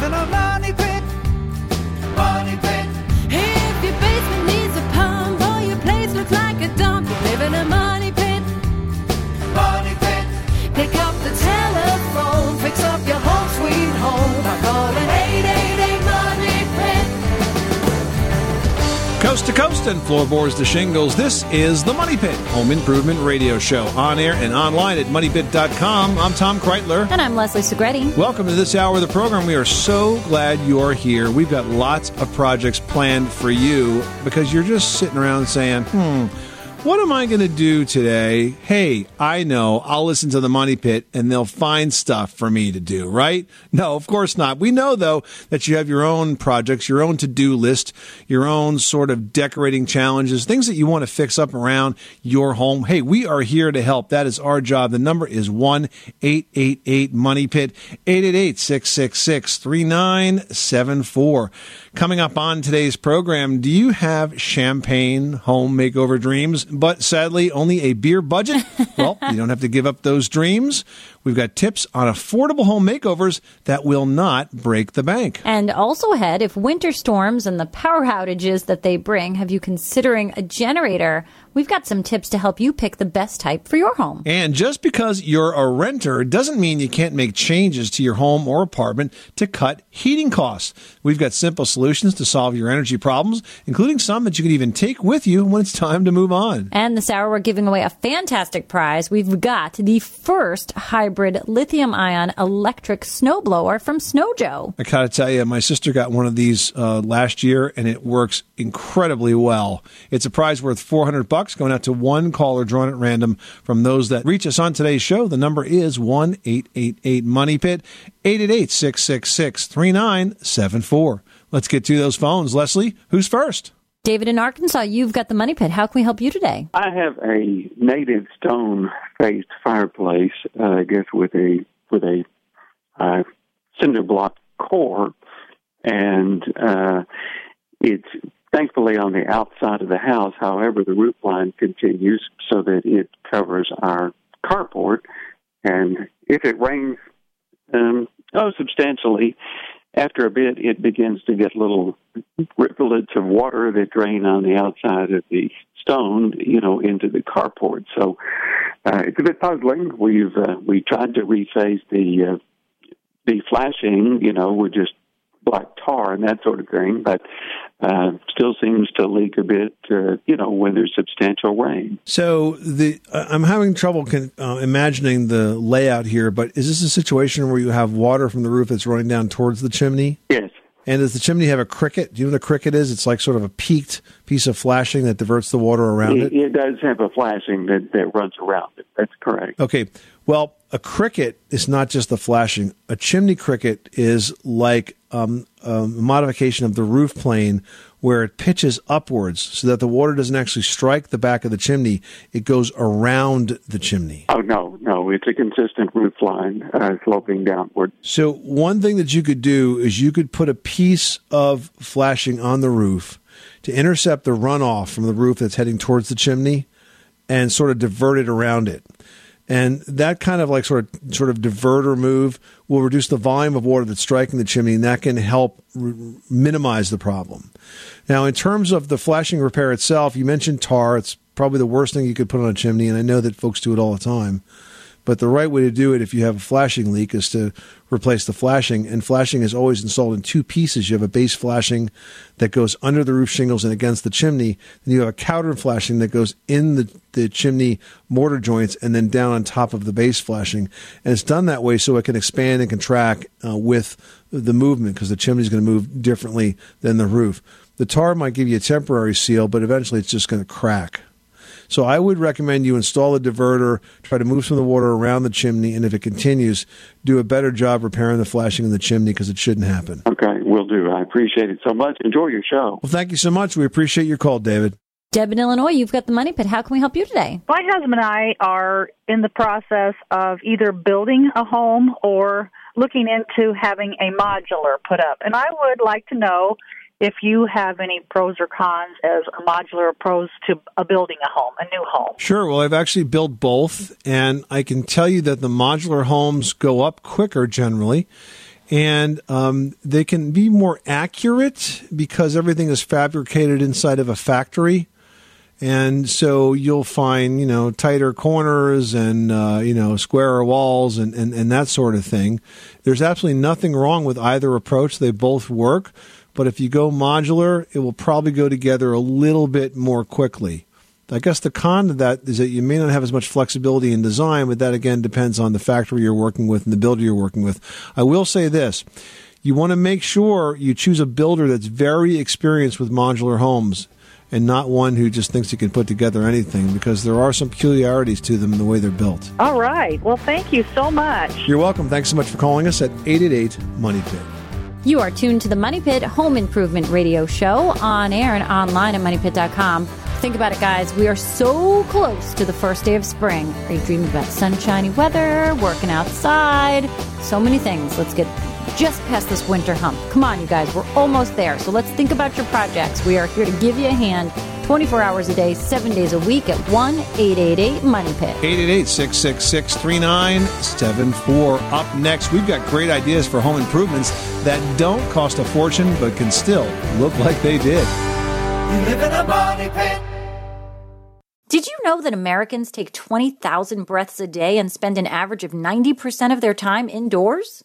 live in a. Money Coast and floorboards to shingles, this is the Money Pit Home Improvement Radio Show. On air and online at moneypit.com. I'm Tom Kraeutler. And I'm Leslie Segrete. Welcome to this hour of the program. We are so glad you're here. We've got lots of projects planned for you because you're just sitting around saying, hmm, what am I going to do today? Hey, I know. I'll listen to the Money Pit and they'll find stuff for me to do, right? No, of course not. We know, though, that you have your own projects, your own to do list, your own sort of decorating challenges, things that you want to fix up around your home. Hey, we are here to help. That is our job. The number is 1 888 Money Pit, 888 666 3974. Coming up on today's program, do you have champagne home makeover dreams, but sadly only a beer budget? well, you don't have to give up those dreams. We've got tips on affordable home makeovers that will not break the bank. And also ahead, if winter storms and the power outages that they bring have you considering a generator, we've got some tips to help you pick the best type for your home. And just because you're a renter doesn't mean you can't make changes to your home or apartment to cut heating costs. We've got simple solutions to solve your energy problems, including some that you can even take with you when it's time to move on. And this hour, we're giving away a fantastic prize. We've got the first hybrid lithium ion electric snowblower from Snow Joe. I gotta tell you, my sister got one of these uh, last year, and it works incredibly well. It's a prize worth 400 bucks, going out to one caller drawn at random from those that reach us on today's show. The number is one eight eight eight Money Pit, 888 666 3974. Let's get to those phones. Leslie, who's first? David in Arkansas, you've got the money pit. How can we help you today? I have a native stone faced fireplace, uh, I guess with a with a uh, cinder block core, and uh, it's thankfully on the outside of the house. However, the roof line continues so that it covers our carport, and if it rains, um, oh, substantially. After a bit, it begins to get little rivulets of water that drain on the outside of the stone, you know, into the carport. So uh, it's a bit puzzling. We've uh, we tried to reface the uh, the flashing, you know, we're just black tar and that sort of thing, but uh, still seems to leak a bit, uh, you know, when there's substantial rain. So the uh, I'm having trouble con- uh, imagining the layout here, but is this a situation where you have water from the roof that's running down towards the chimney? Yes. And does the chimney have a cricket? Do you know what a cricket is? It's like sort of a peaked piece of flashing that diverts the water around it. It, it does have a flashing that, that runs around it. That's correct. Okay. Well, a cricket is not just the flashing. A chimney cricket is like um, a modification of the roof plane where it pitches upwards so that the water doesn't actually strike the back of the chimney. It goes around the chimney. Oh, no, no. It's a consistent roof line uh, sloping downward. So, one thing that you could do is you could put a piece of flashing on the roof to intercept the runoff from the roof that's heading towards the chimney and sort of divert it around it. And that kind of like sort of sort of diverter move will reduce the volume of water that's striking the chimney, and that can help minimize the problem. Now, in terms of the flashing repair itself, you mentioned tar. It's probably the worst thing you could put on a chimney, and I know that folks do it all the time. But the right way to do it if you have a flashing leak is to replace the flashing. And flashing is always installed in two pieces. You have a base flashing that goes under the roof shingles and against the chimney. Then you have a counter flashing that goes in the, the chimney mortar joints and then down on top of the base flashing. And it's done that way so it can expand and contract uh, with the movement because the chimney is going to move differently than the roof. The tar might give you a temporary seal, but eventually it's just going to crack. So I would recommend you install a diverter, try to move some of the water around the chimney, and if it continues, do a better job repairing the flashing in the chimney because it shouldn't happen. Okay, will do. I appreciate it so much. Enjoy your show. Well, thank you so much. We appreciate your call, David. Deb in Illinois, you've got the money pit. How can we help you today? My husband and I are in the process of either building a home or looking into having a modular put up. And I would like to know if you have any pros or cons as a modular approach to a building a home, a new home. Sure. Well, I've actually built both, and I can tell you that the modular homes go up quicker generally. and um, they can be more accurate because everything is fabricated inside of a factory. And so you'll find, you know, tighter corners and, uh, you know, squarer walls and, and, and that sort of thing. There's absolutely nothing wrong with either approach. They both work. But if you go modular, it will probably go together a little bit more quickly. I guess the con to that is that you may not have as much flexibility in design, but that again depends on the factory you're working with and the builder you're working with. I will say this. You want to make sure you choose a builder that's very experienced with modular homes and not one who just thinks he can put together anything because there are some peculiarities to them in the way they're built. All right. Well, thank you so much. You're welcome. Thanks so much for calling us at 888 Money Pit. You are tuned to the Money Pit Home Improvement Radio Show on air and online at moneypit.com. Think about it, guys. We are so close to the first day of spring. Are you dreaming about sunshiny weather, working outside? So many things. Let's get just past this winter hump. Come on, you guys. We're almost there. So let's think about your projects. We are here to give you a hand 24 hours a day, seven days a week at 1 888 Money Pit. 888 666 3974. Up next, we've got great ideas for home improvements that don't cost a fortune but can still look like they did. You live in a money pit. Did you know that Americans take 20,000 breaths a day and spend an average of 90% of their time indoors?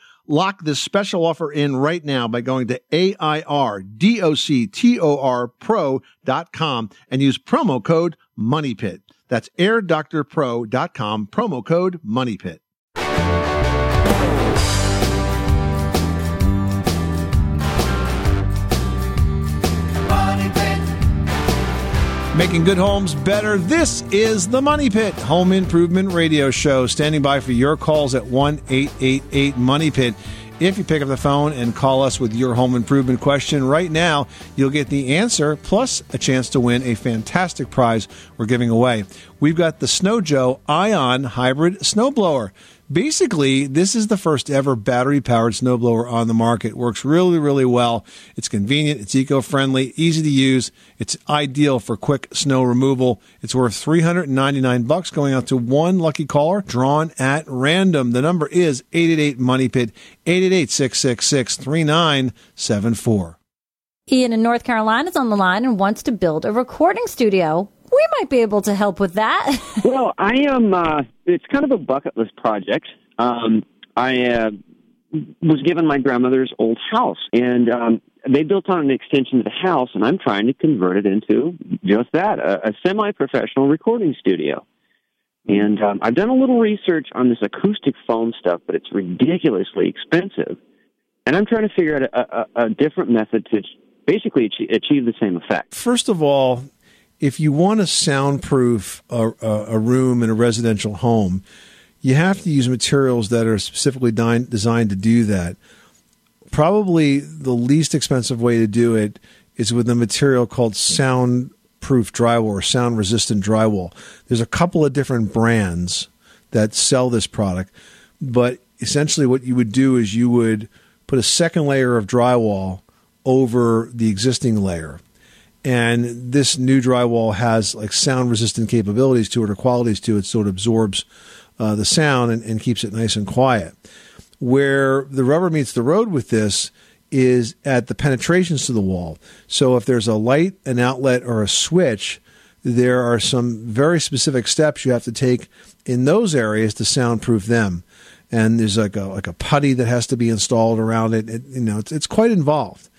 Lock this special offer in right now by going to AIRDOCTOR pro.com and use promo code MONEYPIT. That's airdoctorpro.com, promo code MONEYPIT. Making good homes better. This is the Money Pit Home Improvement Radio Show. Standing by for your calls at 1 888 Money Pit. If you pick up the phone and call us with your home improvement question right now, you'll get the answer plus a chance to win a fantastic prize we're giving away. We've got the Snow Joe Ion Hybrid Snowblower. Basically, this is the first ever battery powered snowblower on the market. Works really, really well. It's convenient, it's eco friendly, easy to use. It's ideal for quick snow removal. It's worth 399 bucks going out to one lucky caller drawn at random. The number is 888 Money Pit, 888 666 3974. Ian in North Carolina is on the line and wants to build a recording studio. We might be able to help with that. Well, I am. Uh, it's kind of a bucket list project. Um, I uh, was given my grandmother's old house, and um, they built on an extension of the house, and I'm trying to convert it into just that a, a semi-professional recording studio. And um, I've done a little research on this acoustic foam stuff, but it's ridiculously expensive. And I'm trying to figure out a, a, a different method to basically achieve, achieve the same effect. First of all, if you want to soundproof a, a, room in a residential home, you have to use materials that are specifically designed to do that. Probably the least expensive way to do it is with a material called soundproof drywall or sound resistant drywall. There's a couple of different brands that sell this product, but essentially what you would do is you would put a second layer of drywall over the existing layer and this new drywall has like sound resistant capabilities to it or qualities to it so it absorbs uh, the sound and, and keeps it nice and quiet. Where the rubber meets the road with this is at the penetrations to the wall. So if there's a light an outlet or a switch there are some very specific steps you have to take in those areas to soundproof them. And there's like a like a putty that has to be installed around it, it you know it's, it's quite involved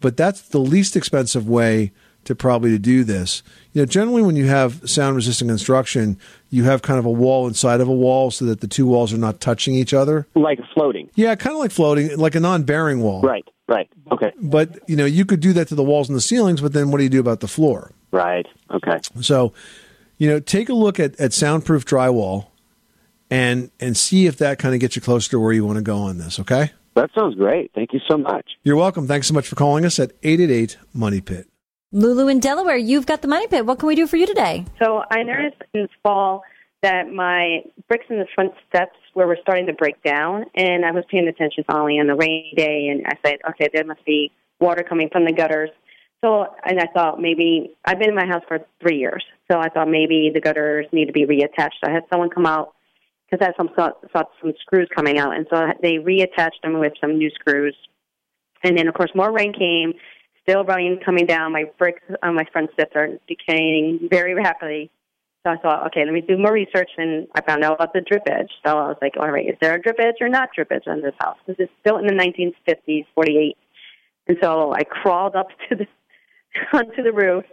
but that's the least expensive way to probably to do this. You know, generally when you have sound resistant construction, you have kind of a wall inside of a wall so that the two walls are not touching each other. Like floating. Yeah, kind of like floating, like a non-bearing wall. Right, right. Okay. But you know, you could do that to the walls and the ceilings, but then what do you do about the floor? Right. Okay. So, you know, take a look at, at soundproof drywall and and see if that kind of gets you closer to where you want to go on this, okay? That sounds great. Thank you so much. You're welcome. Thanks so much for calling us at 888 Money Pit. Lulu in Delaware, you've got the money pit. What can we do for you today? So I noticed in the fall that my bricks in the front steps were, were starting to break down, and I was paying attention finally on the rainy day, and I said, okay, there must be water coming from the gutters. So, and I thought maybe I've been in my house for three years, so I thought maybe the gutters need to be reattached. I had someone come out because I had some saw, saw some screws coming out, and so they reattached them with some new screws. And then, of course, more rain came, still rain coming down. My bricks on my front steps are decaying very rapidly. So I thought, okay, let me do more research, and I found out about the drip edge. So I was like, all right, is there a drip edge or not drip edge on this house? Because it's built in the 1950s, 48. And so I crawled up to the onto the roof.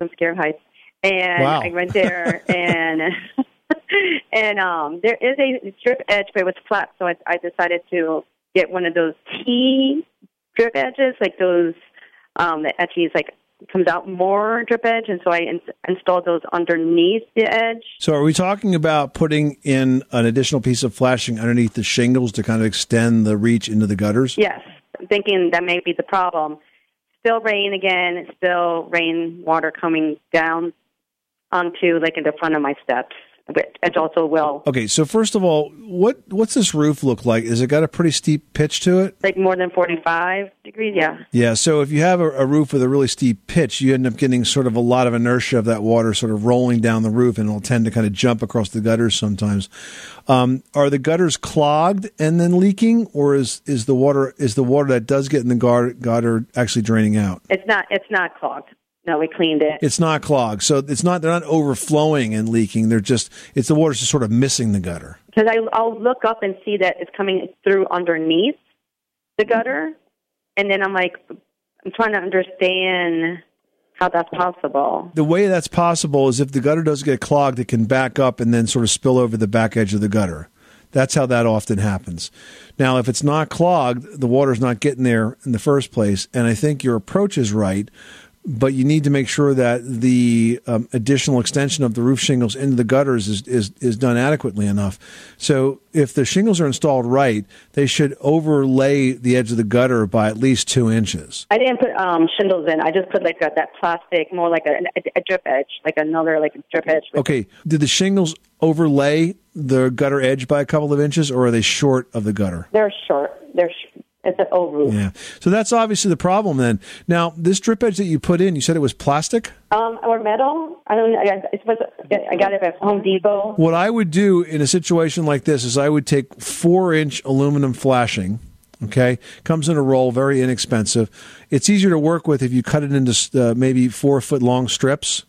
I'm scared of heights, and Wow. I went there and. and um there is a drip edge, but it was flat, so I, I decided to get one of those T drip edges, like those um that actually is like comes out more drip edge, and so I in- installed those underneath the edge. So, are we talking about putting in an additional piece of flashing underneath the shingles to kind of extend the reach into the gutters? Yes, I'm thinking that may be the problem. Still rain again. Still rain water coming down onto like in the front of my steps, which it also will Okay, so first of all, what what's this roof look like? Is it got a pretty steep pitch to it? like more than 45 degrees. Yeah. Yeah, so if you have a, a roof with a really steep pitch, you end up getting sort of a lot of inertia of that water sort of rolling down the roof, and it'll tend to kind of jump across the gutters sometimes. Um, are the gutters clogged and then leaking, or is is the water is the water that does get in the gutter, gutter actually draining out? It's not. It's not clogged. No, we cleaned it. It's not clogged, so it's not they're not overflowing and leaking. They're just it's the water's just sort of missing the gutter. Because I, I'll look up and see that it's coming through underneath the gutter, and then I'm like, I'm trying to understand how that's possible. The way that's possible is if the gutter does get clogged, it can back up and then sort of spill over the back edge of the gutter. That's how that often happens. Now, if it's not clogged, the water's not getting there in the first place. And I think your approach is right, but you need to make sure that the um, additional extension of the roof shingles into the gutters is, is, is done adequately enough. So if the shingles are installed right, they should overlay the edge of the gutter by at least two inches. I didn't put um, shingles in. I just put like a, that plastic, more like a, a, drip edge, like another like a drip edge. Okay, did the shingles overlay the gutter edge by a couple of inches, or are they short of the gutter? They're short. They're sh- it's an old roof. Yeah. So that's obviously the problem then. Now, this drip edge that you put in, you said it was plastic? Um, or metal. I don't. I, I got it at Home Depot. What I would do in a situation like this is I would take four inch aluminum flashing. Okay, comes in a roll, very inexpensive. It's easier to work with if you cut it into uh, maybe four foot long strips.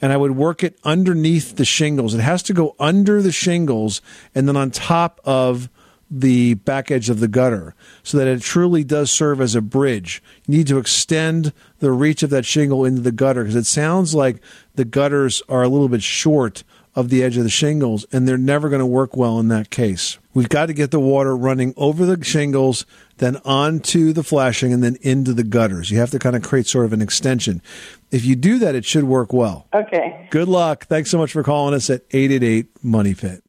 And I would work it underneath the shingles. It has to go under the shingles and then on top of the back edge of the gutter so that it truly does serve as a bridge. You need to extend the reach of that shingle into the gutter because it sounds like the gutters are a little bit short of the edge of the shingles and they're never going to work well in that case. We've got to get the water running over the shingles, then onto the flashing, and then into the gutters. You have to kind of create sort of an extension. If you do that, it should work well. Okay. Good luck. Thanks so much for calling us at 888 Money Pit.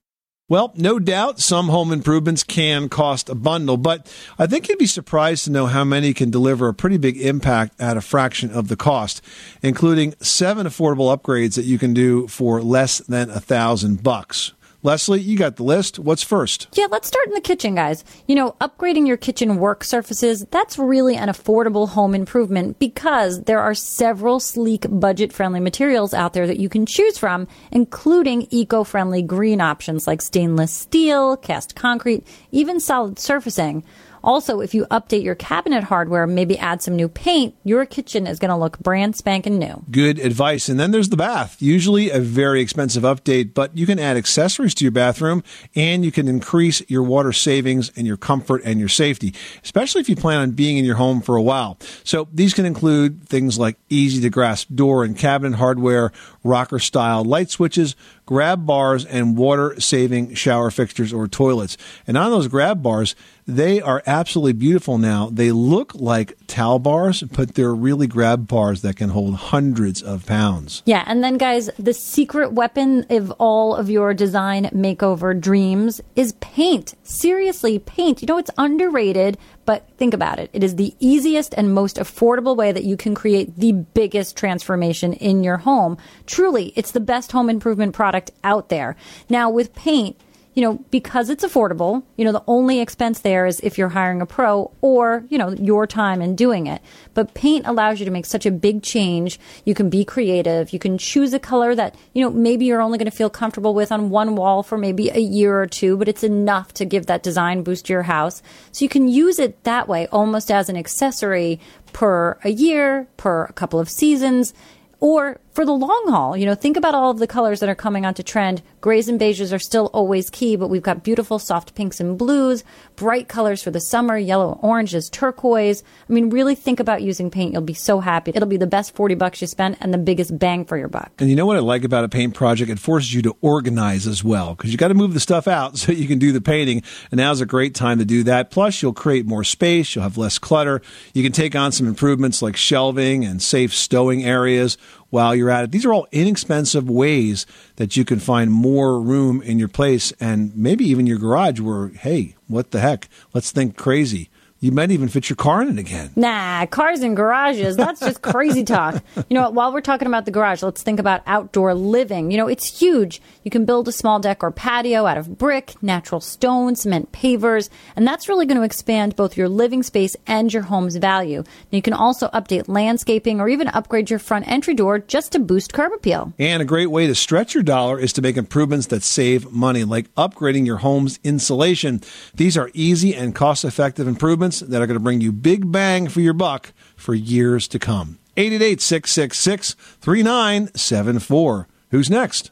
Well, no doubt some home improvements can cost a bundle, but I think you'd be surprised to know how many can deliver a pretty big impact at a fraction of the cost, including seven affordable upgrades that you can do for less than a thousand bucks. Leslie, you got the list. What's first? Yeah, let's start in the kitchen, guys. You know, upgrading your kitchen work surfaces, that's really an affordable home improvement because there are several sleek, budget friendly materials out there that you can choose from, including eco friendly green options like stainless steel, cast concrete, even solid surfacing. Also, if you update your cabinet hardware, maybe add some new paint, your kitchen is going to look brand spanking new. Good advice. And then there's the bath. Usually a very expensive update, but you can add accessories to your bathroom and you can increase your water savings and your comfort and your safety, especially if you plan on being in your home for a while. So these can include things like easy to grasp door and cabinet hardware, rocker style light switches, grab bars, and water saving shower fixtures or toilets. And on those grab bars, they are absolutely beautiful now. They look like towel bars, but they're really grab bars that can hold hundreds of pounds. Yeah, and then guys, the secret weapon of all of your design makeover dreams is paint. Seriously, paint. You know, it's underrated, but think about it. It is the easiest and most affordable way that you can create the biggest transformation in your home. Truly, it's the best home improvement product out there. Now, with paint, you know, because it's affordable, you know, the only expense there is if you're hiring a pro or, you know, your time in doing it. But paint allows you to make such a big change. You can be creative. You can choose a color that, you know, maybe you're only going to feel comfortable with on one wall for maybe a year or two, but it's enough to give that design boost to your house. So you can use it that way, almost as an accessory per a year, per a couple of seasons or for the long haul. You know, think about all of the colors that are coming onto trend. Grays and beiges are still always key, but we've got beautiful soft pinks and blues, bright colors for the summer, yellow, oranges, turquoise. I mean, really think about using paint. You'll be so happy. It'll be the best 40 bucks you spend and the biggest bang for your buck. And you know what I like about a paint project? It forces you to organize as well because you got to move the stuff out so you can do the painting. And now's a great time to do that. Plus, you'll create more space. You'll have less clutter. You can take on some improvements like shelving and safe stowing areas while you're at it. These are all inexpensive ways that you can find more room in your place and maybe even your garage where, hey, what the heck? Let's think crazy. You might even fit your car in it again. Nah, cars and garages. That's just crazy talk. You know what? While we're talking about the garage, let's think about outdoor living. You know, it's huge. You can build a small deck or patio out of brick, natural stone, cement pavers, and that's really going to expand both your living space and your home's value. You can also update landscaping or even upgrade your front entry door just to boost curb appeal. And a great way to stretch your dollar is to make improvements that save money, like upgrading your home's insulation. These are easy and cost effective improvements that are going to bring you big bang for your buck for years to come. 888 666 3974. Who's next?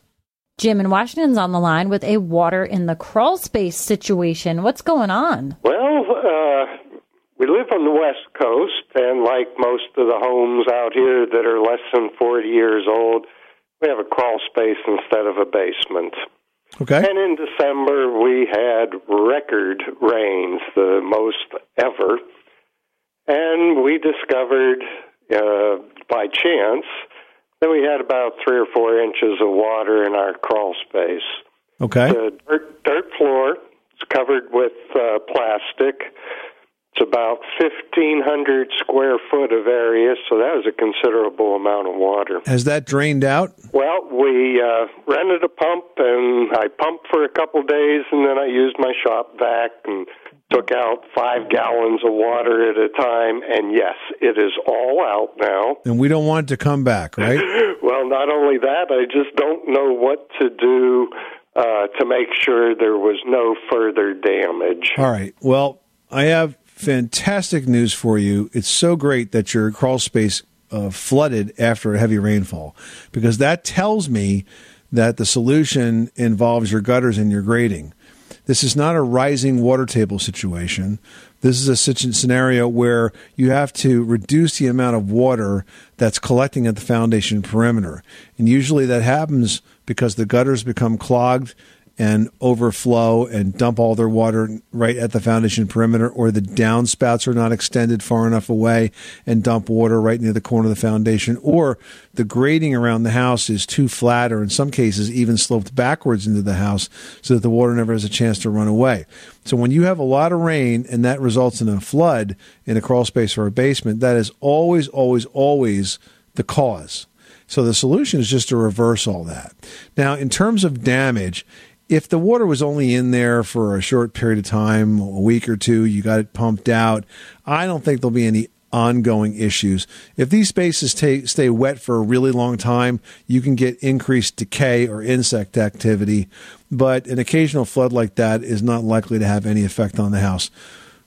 Jim in Washington's on the line with a water in the crawl space situation. What's going on? Well, uh, we live on the West Coast, and like most of the homes out here that are less than 40 years old, we have a crawl space instead of a basement. Okay. And in December, we had record rains, the most ever. And we discovered uh, by chance that we had about three or four inches of water in our crawl space. Okay. The dirt, dirt floor is covered with uh, plastic. It's about 1,500 square foot of area, so that was a considerable amount of water. Has that drained out? Well, we uh, rented a pump, and I pumped for a couple days, and then I used my shop vac and took out five gallons of water at a time. And yes, it is all out now. And we don't want it to come back, right? Well, not only that, I just don't know what to do uh, to make sure there was no further damage. All right. Well, I have fantastic news for you. It's so great that your crawl space uh, flooded after a heavy rainfall because that tells me that the solution involves your gutters and your grading. This is not a rising water table situation. This is a scenario where you have to reduce the amount of water that's collecting at the foundation perimeter. And usually that happens because the gutters become clogged and overflow and dump all their water right at the foundation perimeter, or the downspouts are not extended far enough away and dump water right near the corner of the foundation, or the grading around the house is too flat, or in some cases even sloped backwards into the house so that the water never has a chance to run away. So when you have a lot of rain and that results in a flood in a crawl space or a basement, that is always, always, always the cause. So the solution is just to reverse all that. Now, in terms of damage, if the water was only in there for a short period of time, a week or two, you got it pumped out, I don't think there'll be any ongoing issues. If these spaces ta stay wet for a really long time, you can get increased decay or insect activity, but an occasional flood like that is not likely to have any effect on the house.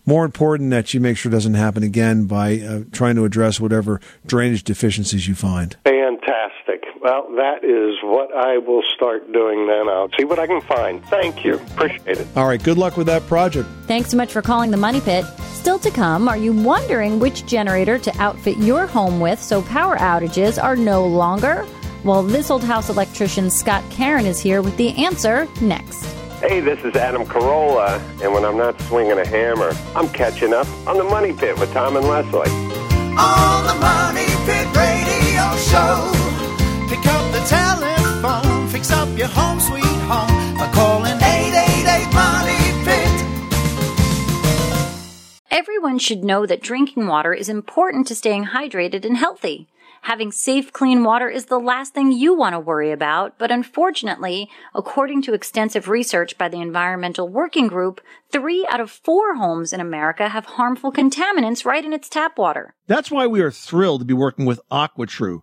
More important that you make sure it doesn't happen again by uh, trying to address whatever drainage deficiencies you find. Fantastic. Well, that is what I will start doing then. I'll see what I can find. Thank you. Appreciate it. All right, good luck with that project. Thanks so much for calling the Money Pit. Still to come, are you wondering which generator to outfit your home with so power outages are no longer? Well, this old house electrician Scott Caron is here with the answer next. Hey, this is Adam Carolla, and when I'm not swinging a hammer, I'm catching up on the Money Pit with Tom and Leslie. On the Money Pit Radio Show. Pick up the telephone, fix up your home sweet home by calling 888 Money Pit. Everyone should know that drinking water is important to staying hydrated and healthy. Having safe, clean water is the last thing you want to worry about, but unfortunately, according to extensive research by the Environmental Working Group, three out of four homes in America have harmful contaminants right in its tap water. That's why we are thrilled to be working with AquaTru.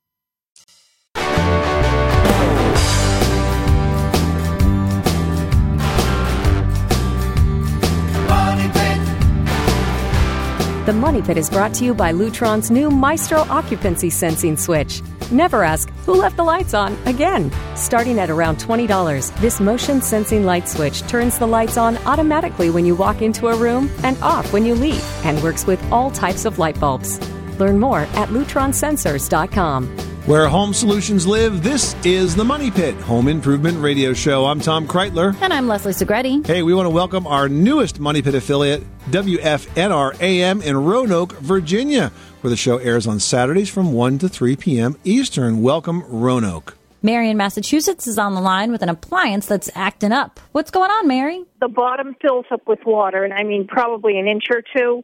The Money Pit is brought to you by Lutron's new Maestro occupancy sensing switch. Never ask, who left the lights on again? Starting at around $20, this motion sensing light switch turns the lights on automatically when you walk into a room and off when you leave and works with all types of light bulbs. Learn more at lutronsensors.com. Where home solutions live, this is the Money Pit Home Improvement Radio Show. I'm Tom Kraeutler. And I'm Leslie Segrete. Hey, we want to welcome our newest Money Pit affiliate, WFNR AM in Roanoke, Virginia, where the show airs on Saturdays from 1 to 3 p.m. Eastern. Welcome, Roanoke. Mary in Massachusetts is on the line with an appliance that's acting up. What's going on, Mary? the bottom fills up with water, and I mean probably an inch or two.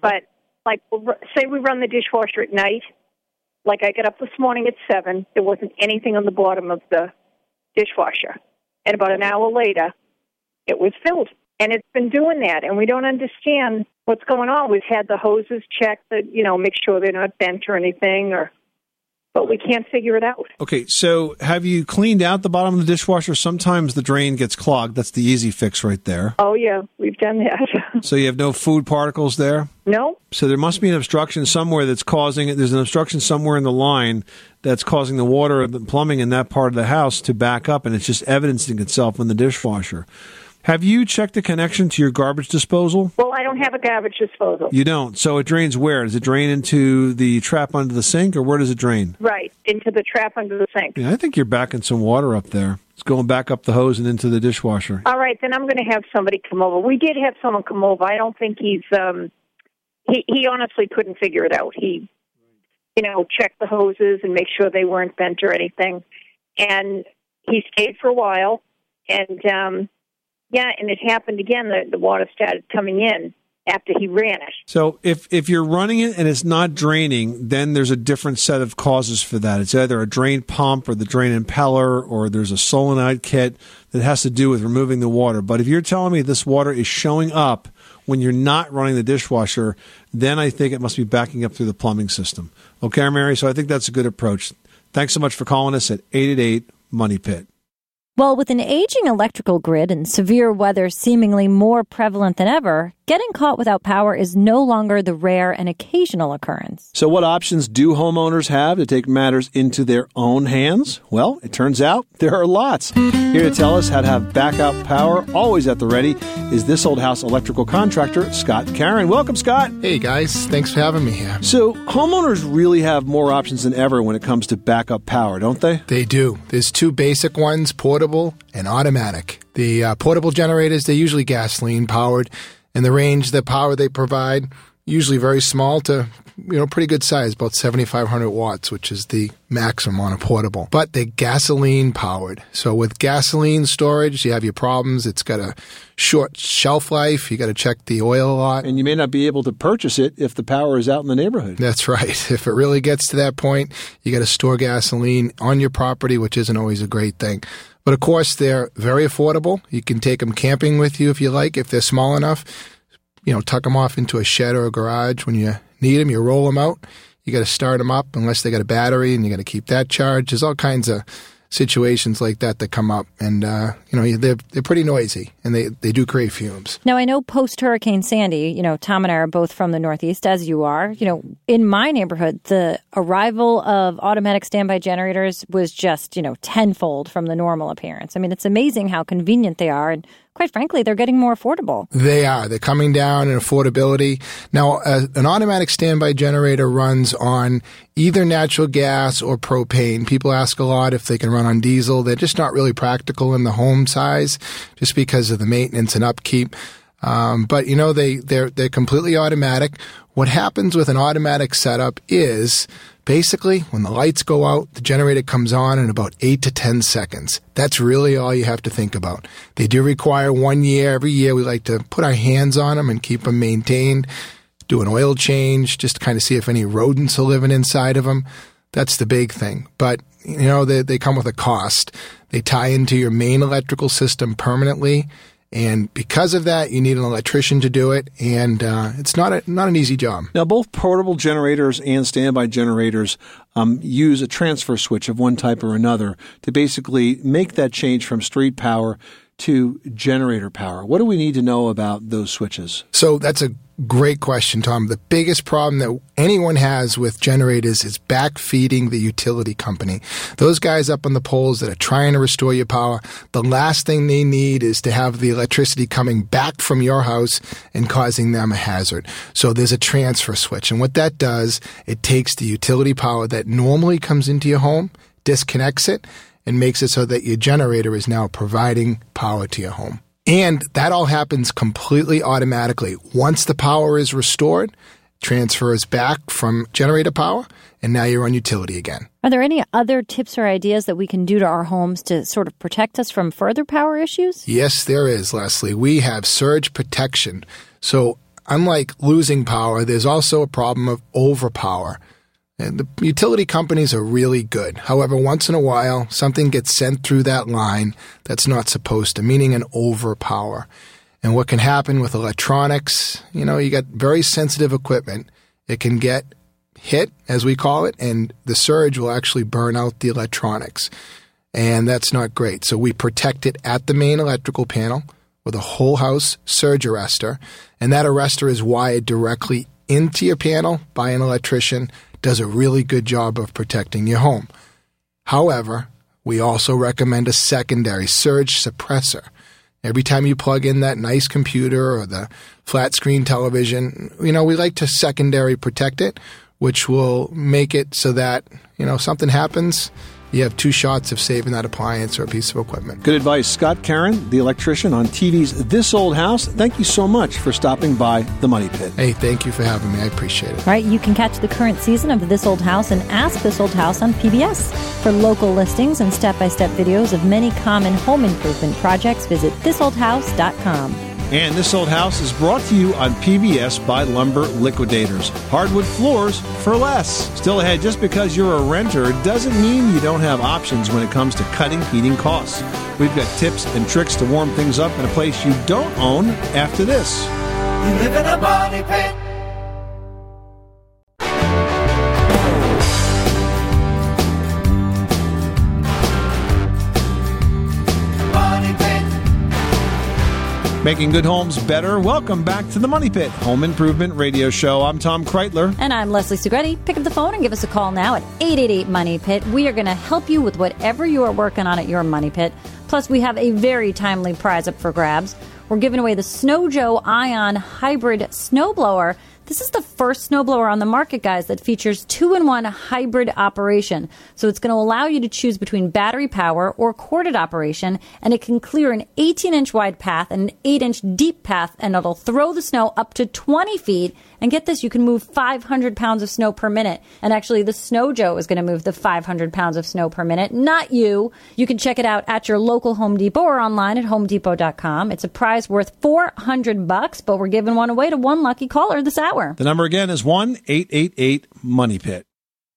But like, say we run the dishwasher at night. Like I got up this morning at seven, there wasn't anything on the bottom of the dishwasher, and about an hour later, it was filled, and it's been doing that, and we don't understand what's going on. We've had the hoses checked, that you know, make sure they're not bent or anything, or but we can't figure it out. Okay, so have you cleaned out the bottom of the dishwasher? Sometimes the drain gets clogged. That's the easy fix right there. Oh yeah, we've done that. So you have no food particles there? no, So there must be an obstruction somewhere that's causing it. There's an obstruction somewhere in the line that's causing the water, of the plumbing in that part of the house to back up, and it's just evidencing itself in the dishwasher. Have you checked the connection to your garbage disposal? well, I don't have a garbage disposal. You don't. So it drains where? Does it drain into the trap under the sink, or where does it drain? Right into the trap under the sink. Yeah, I think you're backing some water up there. It's going back up the hose and into the dishwasher. All right, then I'm going to have somebody come over. We did have someone come over. I don't think he's um he he honestly couldn't figure it out. He you know, checked the hoses and make sure they weren't bent or anything. And he stayed for a while and um yeah, and it happened again. The the water started coming in. After he ran it. So if if you're running it and it's not draining, then there's a different set of causes for that. It's either a drain pump or the drain impeller or there's a solenoid kit that has to do with removing the water. But if you're telling me this water is showing up when you're not running the dishwasher, then I think it must be backing up through the plumbing system. Okay, Mary. So I think that's a good approach. Thanks so much for calling us at 888 Money Pit. Well, with an aging electrical grid and severe weather seemingly more prevalent than ever, getting caught without power is no longer the rare and occasional occurrence. So, what options do homeowners have to take matters into their own hands? Well, it turns out there are lots. Here to tell us how to have backup power always at the ready is this old house electrical contractor, Scott Caron. Welcome, Scott. Hey, guys. Thanks for having me here. So, homeowners really have more options than ever when it comes to backup power, don't they? They do. There's two basic ones portable and automatic. The uh, portable generators, they're usually gasoline powered, and the range, the power they provide, usually very small to you know pretty good size, about 7,500 watts, which is the maximum on a portable. But they're gasoline powered. So with gasoline storage, you have your problems. It's got a short shelf life. You got to check the oil a lot. And you may not be able to purchase it if the power is out in the neighborhood. That's right. If it really gets to that point, you got to store gasoline on your property, which isn't always a great thing. But of course, they're very affordable. You can take them camping with you if you like, if they're small enough. You know, tuck them off into a shed or a garage when you need them. You roll them out. You got to start them up unless they got a battery, and you got to keep that charged. There's all kinds of situations like that that come up, and uh, you know they're they're pretty noisy, and they they do create fumes. Now I know post Hurricane Sandy, you know Tom and I are both from the Northeast, as you are. You know, in my neighborhood, the arrival of automatic standby generators was just you know tenfold from the normal appearance. I mean, it's amazing how convenient they are, and quite frankly, they're getting more affordable. They are. They're coming down in affordability. Now, uh, an automatic standby generator runs on either natural gas or propane. People ask a lot if they can run on diesel. They're just not really practical in the home size just because of the maintenance and upkeep. Um, but you know, they, they're, they're completely automatic. What happens with an automatic setup is basically when the lights go out, the generator comes on in about eight to 10 seconds. That's really all you have to think about. They do require one year. Every year we like to put our hands on them and keep them maintained, do an oil change, just to kind of see if any rodents are living inside of them. That's the big thing. But, you know, they, they come with a cost. They tie into your main electrical system permanently. And because of that, you need an electrician to do it, and uh, it's not a, not an easy job. Now, both portable generators and standby generators um, use a transfer switch of one type or another to basically make that change from street power to generator power. What do we need to know about those switches? So that's a great question, Tom. The biggest problem that anyone has with generators is backfeeding the utility company. Those guys up on the poles that are trying to restore your power, the last thing they need is to have the electricity coming back from your house and causing them a hazard. So there's a transfer switch. And what that does, it takes the utility power that normally comes into your home, disconnects it, and makes it so that your generator is now providing power to your home. And that all happens completely automatically. Once the power is restored, transfers back from generator power, and now you're on utility again. Are there any other tips or ideas that we can do to our homes to sort of protect us from further power issues? Yes, there is, Leslie. We have surge protection. So, unlike losing power, there's also a problem of overpower. And the utility companies are really good. However, once in a while, something gets sent through that line that's not supposed to, meaning an overpower. And what can happen with electronics, you know, you got very sensitive equipment. It can get hit, as we call it, and the surge will actually burn out the electronics. And that's not great. So we protect it at the main electrical panel with a whole house surge arrestor. And that arrestor is wired directly into your panel by an electrician does a really good job of protecting your home. However, we also recommend a secondary surge suppressor. Every time you plug in that nice computer or the flat screen television, you know, we like to secondary protect it, which will make it so that, you know, something happens, you have two shots of saving that appliance or a piece of equipment. Good advice. Scott Caron, the electrician on TV's This Old House, thank you so much for stopping by the Money Pit. Hey, thank you for having me. I appreciate it. All right, you can catch the current season of This Old House and Ask This Old House on PBS. For local listings and step by step videos of many common home improvement projects, visit thisoldhouse.com. And this old house is brought to you on PBS by Lumber Liquidators. Hardwood floors for less. Still ahead, just because you're a renter doesn't mean you don't have options when it comes to cutting heating costs. We've got tips and tricks to warm things up in a place you don't own after this. You live in a money pit. Making good homes better. Welcome back to the Money Pit Home Improvement Radio Show. I'm Tom Kraeutler. And I'm Leslie Segrete. Pick up the phone and give us a call now at 888 Money Pit. We are going to help you with whatever you are working on at your Money Pit. Plus, we have a very timely prize up for grabs. We're giving away the Snow Joe Ion Hybrid Snowblower. This is the first snowblower on the market, guys, that features two in one hybrid operation. So it's going to allow you to choose between battery power or corded operation, and it can clear an 18 inch wide path and an 8 inch deep path, and it'll throw the snow up to 20 feet. And get this, you can move 500 pounds of snow per minute. And actually, the Snow Joe is going to move the 500 pounds of snow per minute, not you. You can check it out at your local Home Depot or online at homedepot.com. It's a prize worth 400 bucks, but we're giving one away to one lucky caller this hour. The number again is 1 888 Money Pit.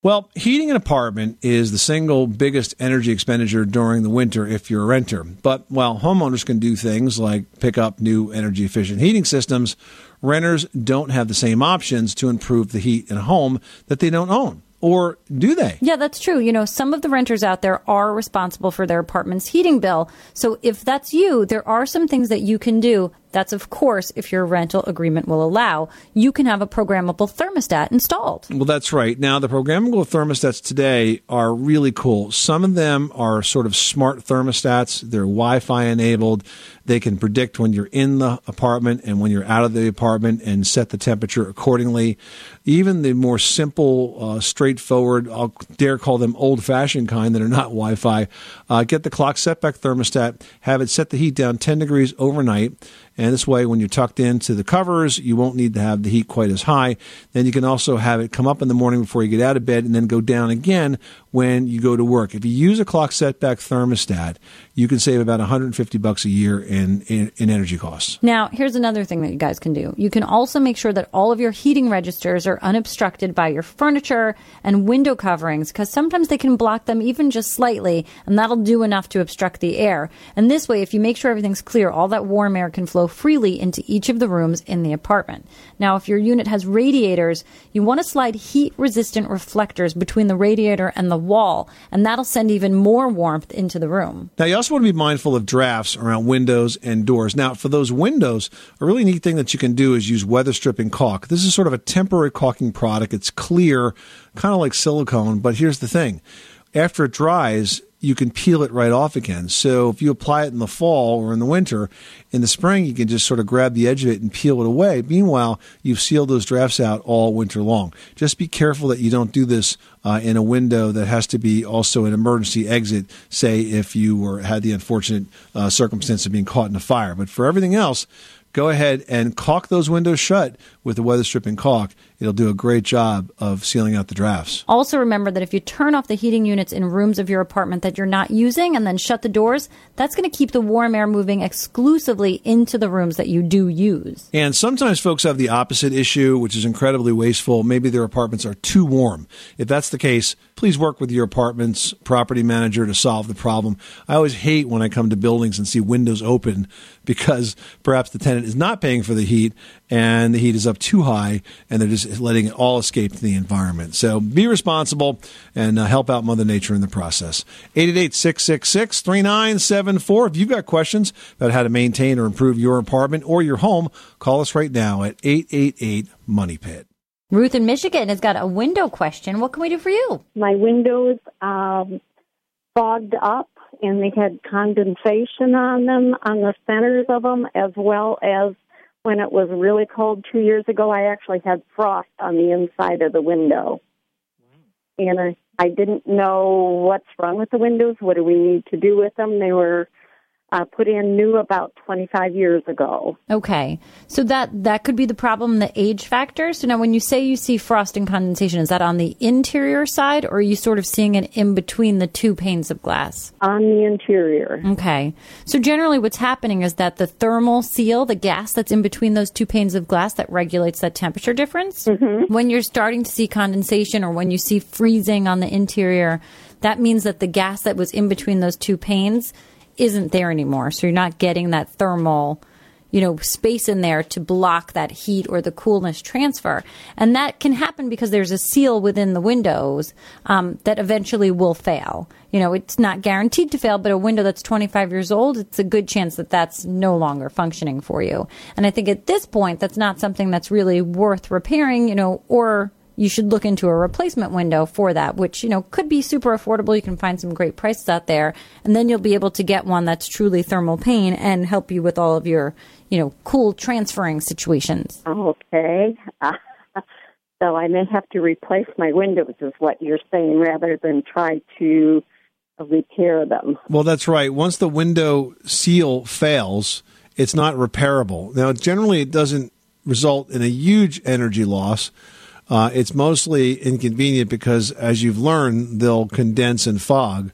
Well, heating an apartment is the single biggest energy expenditure during the winter if you're a renter. But while homeowners can do things like pick up new energy efficient heating systems, renters don't have the same options to improve the heat in a home that they don't own. Or do they? Yeah, that's true. You know, some of the renters out there are responsible for their apartment's heating bill. So if that's you, there are some things that you can do. That's, of course, if your rental agreement will allow. You can have a programmable thermostat installed. Well, that's right. Now, the programmable thermostats today are really cool. Some of them are sort of smart thermostats. They're Wi Fi enabled. They can predict when you're in the apartment and when you're out of the apartment and set the temperature accordingly. Even the more simple, uh, straightforward, I'll dare call them old fashioned kind that are not Wi Fi, uh, get the clock setback thermostat, have it set the heat down 10 degrees overnight. And this way, when you're tucked into the covers, you won't need to have the heat quite as high. Then you can also have it come up in the morning before you get out of bed and then go down again when you go to work. If you use a clock setback thermostat, you can save about 150 bucks a year in, in, in energy costs. Now, here's another thing that you guys can do. You can also make sure that all of your heating registers are unobstructed by your furniture and window coverings because sometimes they can block them even just slightly, and that'll do enough to obstruct the air. And this way, if you make sure everything's clear, all that warm air can flow freely into each of the rooms in the apartment. Now, if your unit has radiators, you want to slide heat resistant reflectors between the radiator and the wall, and that'll send even more warmth into the room. Now, you also want to be mindful of drafts around windows and doors. Now, for those windows, a really neat thing that you can do is use weather stripping caulk. This is sort of a temporary caulking product. It's clear, kind of like silicone, but here's the thing. After it dries, you can peel it right off again. So if you apply it in the fall or in the winter, in the spring you can just sort of grab the edge of it and peel it away. Meanwhile, you've sealed those drafts out all winter long. Just be careful that you don't do this uh, in a window that has to be also an emergency exit. Say if you were had the unfortunate uh, circumstance of being caught in a fire. But for everything else, go ahead and caulk those windows shut with the weather stripping caulk. It'll do a great job of sealing out the drafts. Also, remember that if you turn off the heating units in rooms of your apartment that you're not using and then shut the doors, that's going to keep the warm air moving exclusively into the rooms that you do use. And sometimes folks have the opposite issue, which is incredibly wasteful. Maybe their apartments are too warm. If that's the case, please work with your apartment's property manager to solve the problem. I always hate when I come to buildings and see windows open because perhaps the tenant is not paying for the heat and the heat is up too high and they're just letting it all escape to the environment. So be responsible and uh, help out Mother Nature in the process. 888 666 3974. If you've got questions about how to maintain or improve your apartment or your home, call us right now at 888 Money Pit. Ruth in Michigan has got a window question. What can we do for you? My windows um, fogged up and they had condensation on them, on the centers of them, as well as when it was really cold two years ago, I actually had frost on the inside of the window. And I, I didn't know what's wrong with the windows. What do we need to do with them? They were uh, put in new about 25 years ago. Okay. So that that could be the problem, the age factor. So now when you say you see frost and condensation, is that on the interior side or are you sort of seeing it in between the two panes of glass? On the interior. Okay. So generally what's happening is that the thermal seal, the gas that's in between those two panes of glass that regulates that temperature difference, when you're starting to see condensation or when you see freezing on the interior, that means that the gas that was in between those two panes isn't there anymore. So you're not getting that thermal, you know, space in there to block that heat or the coolness transfer. And that can happen because there's a seal within the windows um, that eventually will fail. You know, it's not guaranteed to fail, but a window that's 25 years old, it's a good chance that that's no longer functioning for you. And I think at this point, that's not something that's really worth repairing, you know, or you should look into a replacement window for that, which, you know, could be super affordable. You can find some great prices out there. And then you'll be able to get one that's truly thermal pane and help you with all of your, you know, cool transferring situations. Okay. so I may have to replace my windows, is what you're saying, rather than try to repair them. Well, that's right. Once the window seal fails, it's not repairable. Now, generally, it doesn't result in a huge energy loss. Uh, it's mostly inconvenient because, as you've learned, they'll condense and fog.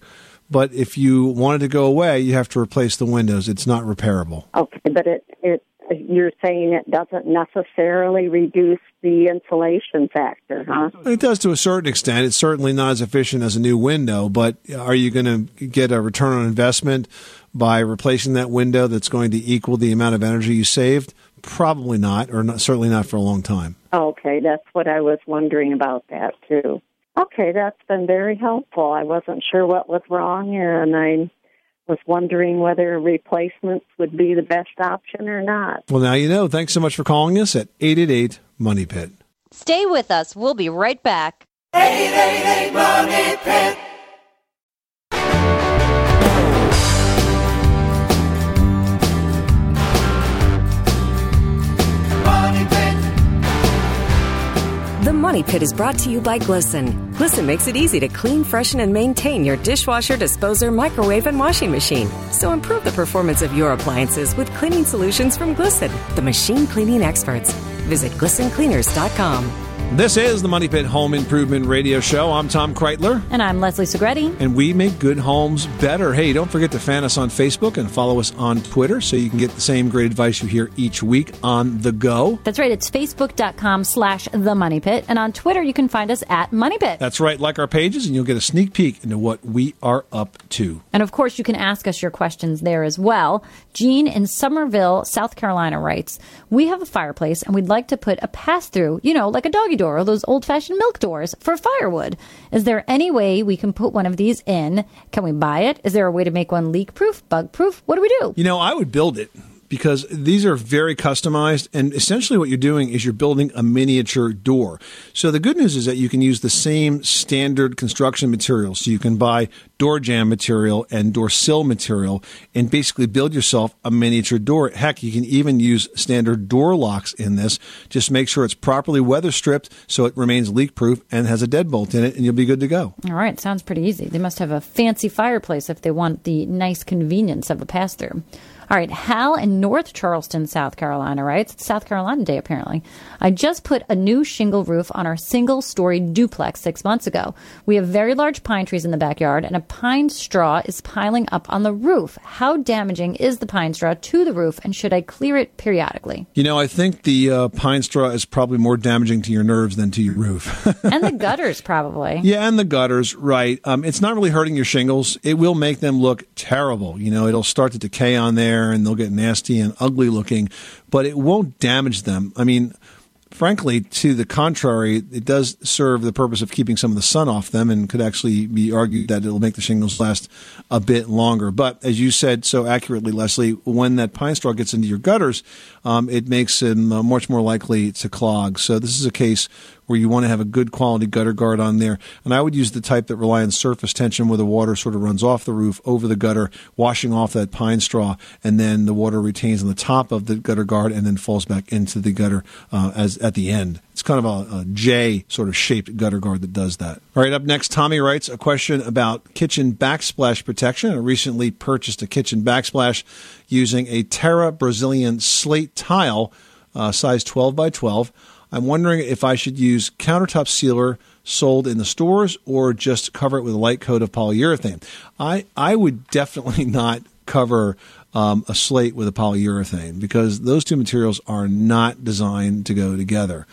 But if you want it to go away, you have to replace the windows. It's not repairable. Okay, but it, it you're saying it doesn't necessarily reduce the insulation factor, huh? It does to a certain extent. It's certainly not as efficient as a new window, but are you going to get a return on investment by replacing that window that's going to equal the amount of energy you saved? Probably not, or not, certainly not for a long time. Okay, that's what I was wondering about that too. Okay, that's been very helpful. I wasn't sure what was wrong, and I was wondering whether replacements would be the best option or not. Well, now you know. Thanks so much for calling us at 888 Money Pit. Stay with us. We'll be right back. 888 Money Pit. Money Pit is brought to you by Glisten. Glisten makes it easy to clean, freshen, and maintain your dishwasher, disposer, microwave, and washing machine. So improve the performance of your appliances with cleaning solutions from Glisten, the machine cleaning experts. Visit glistencleaners.com. This is the Money Pit Home Improvement Radio Show. I'm Tom Kraeutler. And I'm Leslie Segrete. And we make good homes better. Hey, don't forget to fan us on Facebook and follow us on Twitter so you can get the same great advice you hear each week on the go. That's right. It's facebook.com slash the money pit. And on Twitter, you can find us at money pit. That's right. Like our pages, and you'll get a sneak peek into what we are up to. And of course, you can ask us your questions there as well. Jean in Somerville, South Carolina writes We have a fireplace and we'd like to put a pass through, you know, like a doggy door or those old fashioned milk doors for firewood. Is there any way we can put one of these in? Can we buy it? Is there a way to make one leak proof, bug proof? What do we do? You know, I would build it because these are very customized and essentially what you're doing is you're building a miniature door. So the good news is that you can use the same standard construction materials. So you can buy door jamb material and door sill material and basically build yourself a miniature door. Heck, you can even use standard door locks in this. Just make sure it's properly weather stripped so it remains leak proof and has a deadbolt in it and you'll be good to go. All right, sounds pretty easy. They must have a fancy fireplace if they want the nice convenience of a pass through. All right, Hal in North Charleston, South Carolina writes, it's South Carolina Day apparently. I just put a new shingle roof on our single story duplex six months ago. We have very large pine trees in the backyard, and a pine straw is piling up on the roof. How damaging is the pine straw to the roof, and should I clear it periodically? You know, I think the uh, pine straw is probably more damaging to your nerves than to your roof. and the gutters, probably. Yeah, and the gutters, right. Um, it's not really hurting your shingles. It will make them look terrible. You know, it'll start to decay on there and they'll get nasty and ugly looking, but it won't damage them. I mean, frankly, to the contrary, it does serve the purpose of keeping some of the sun off them and could actually be argued that it'll make the shingles last a bit longer. But as you said so accurately, Leslie, when that pine straw gets into your gutters, um, it makes them uh, much more likely to clog. So this is a case where you want to have a good quality gutter guard on there. And I would use the type that rely on surface tension where the water sort of runs off the roof over the gutter, washing off that pine straw, and then the water retains on the top of the gutter guard and then falls back into the gutter uh, as at the end. It's kind of a, a J sort of shaped gutter guard that does that. All right, up next, Tommy writes a question about kitchen backsplash protection. I recently purchased a kitchen backsplash using a Terra Brazilian slate tile, uh, size 12 by 12. I'm wondering if I should use countertop sealer sold in the stores or just cover it with a light coat of polyurethane. I, I would definitely not cover um, a slate with a polyurethane because those two materials are not designed to go together.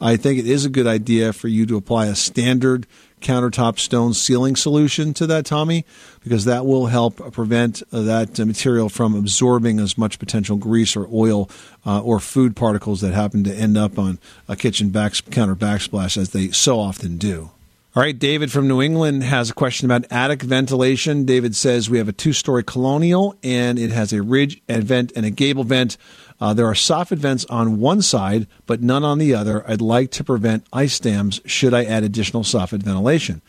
I think it is a good idea for you to apply a standard countertop stone sealing solution to that, Tommy, because that will help prevent uh, that uh, material from absorbing as much potential grease or oil uh, or food particles that happen to end up on a kitchen back, counter backsplash as they so often do. All right, David from New England has a question about attic ventilation. David says we have a two story colonial and it has a ridge vent and a gable vent. Uh, there are soffit vents on one side, but none on the other. I'd like to prevent ice dams should I add additional soffit ventilation.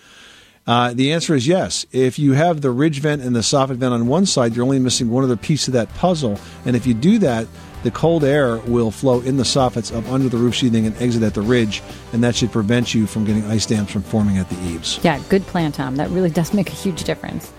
Uh, the answer is yes. If you have the ridge vent and the soffit vent on one side, you're only missing one other piece of that puzzle. And if you do that, the cold air will flow in the soffits up under the roof sheathing and exit at the ridge, and that should prevent you from getting ice dams from forming at the eaves. Yeah, good plan, Tom. That really does make a huge difference.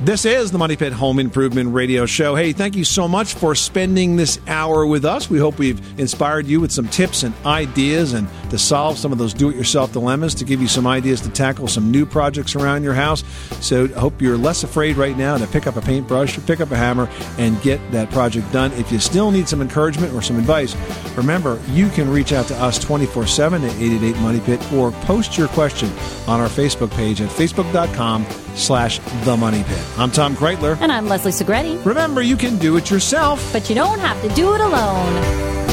This is the Money Pit Home Improvement Radio Show. Hey, thank you so much for spending this hour with us. We hope we've inspired you with some tips and ideas and to solve some of those do it yourself dilemmas, to give you some ideas to tackle some new projects around your house. So I hope you're less afraid right now to pick up a paintbrush or pick up a hammer and get that project done. If you still need some encouragement or some advice, remember you can reach out to us 24 7 at 888 Money Pit or post your question on our Facebook page at facebook.com slash the money pit. I'm Tom Kraeutler. And I'm Leslie Segrete. Remember, you can do it yourself, but you don't have to do it alone.